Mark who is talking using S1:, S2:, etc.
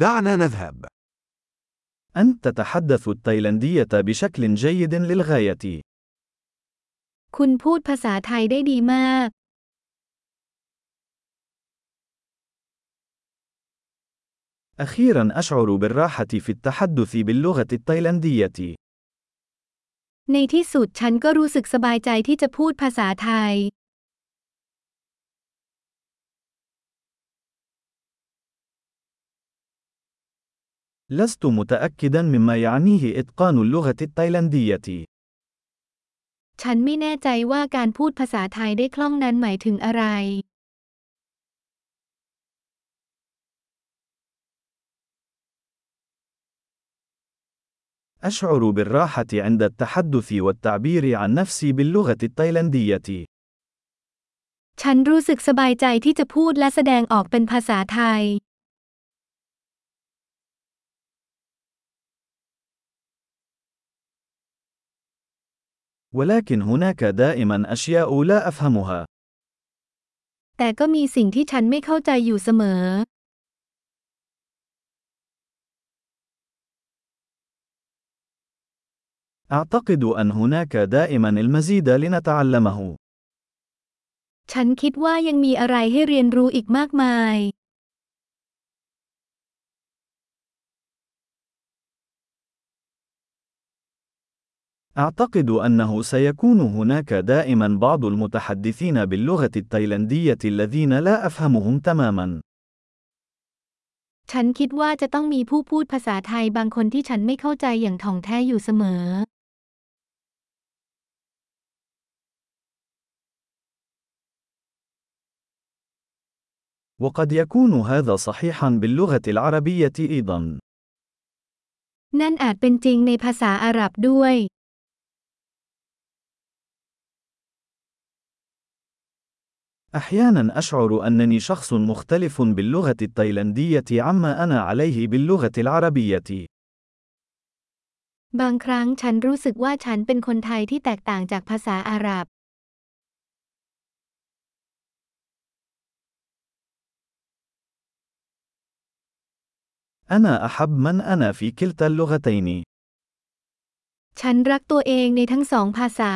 S1: دعنا نذهب.
S2: أنت تتحدث التايلاندية بشكل جيد للغاية.
S3: คุณพูดภาษาไทยได้ดีมาก
S2: أخيرا أشعر بالراحة في التحدث باللغة التايلاندية.
S3: ในที่สุดฉันก็รู้สึกสบายใจที่จะพูดภาษาไทย
S2: لست متأكدا مما يعنيه إتقان اللغة التايلاندية.
S3: ฉันไม่แน่ใจว่าการพูดภาษาไทยได้คล่องนั้นหมายถึงอะไร
S2: أشعر بالراحة عند التحدث والتعبير عن نفسي باللغة التايلاندية.
S3: ฉันรู้สึกสบายใจที่จะพูดและแสดงออกเป็นภาษาไทย
S2: ولكن هناك دائما أشياء لا أفهمها.
S3: แต่ก็มีสิ่งที่ฉันไม่เข้าใจอยู่เสมอ
S2: أعتقد أن هناك دائما المزيد لنتعلمه.
S3: ฉันคิดว่ายังมีอะไรให้เรียนรู้อีกมากมาย
S2: أعتقد أنه سيكون هناك دائما بعض المتحدثين باللغة التايلاندية الذين لا أفهمهم تماما.
S3: ฉันคิดว่าจะต้องมีผู้พูดภาษาไทยบางคนที่ฉันไม่เข้าใจอย่างถ่องแท้อยู่เสมอ
S2: وقد يكون هذا صحيحا باللغة العربية أيضا.
S3: นั่นอาจเป็นจริงในภาษาอาหรับด้วย
S2: أحيانا أشعر أنني شخص مختلف باللغة التايلاندية عما أنا عليه باللغة العربية.
S3: บางครั้งฉันรู้สึกว่าฉันเป็นคนไทยที่แตกต่างจากภาษาอาหรับ
S2: أنا أحب من أنا في كلتا اللغتين.
S3: ฉันรักตัวเองในทั้งสองภาษา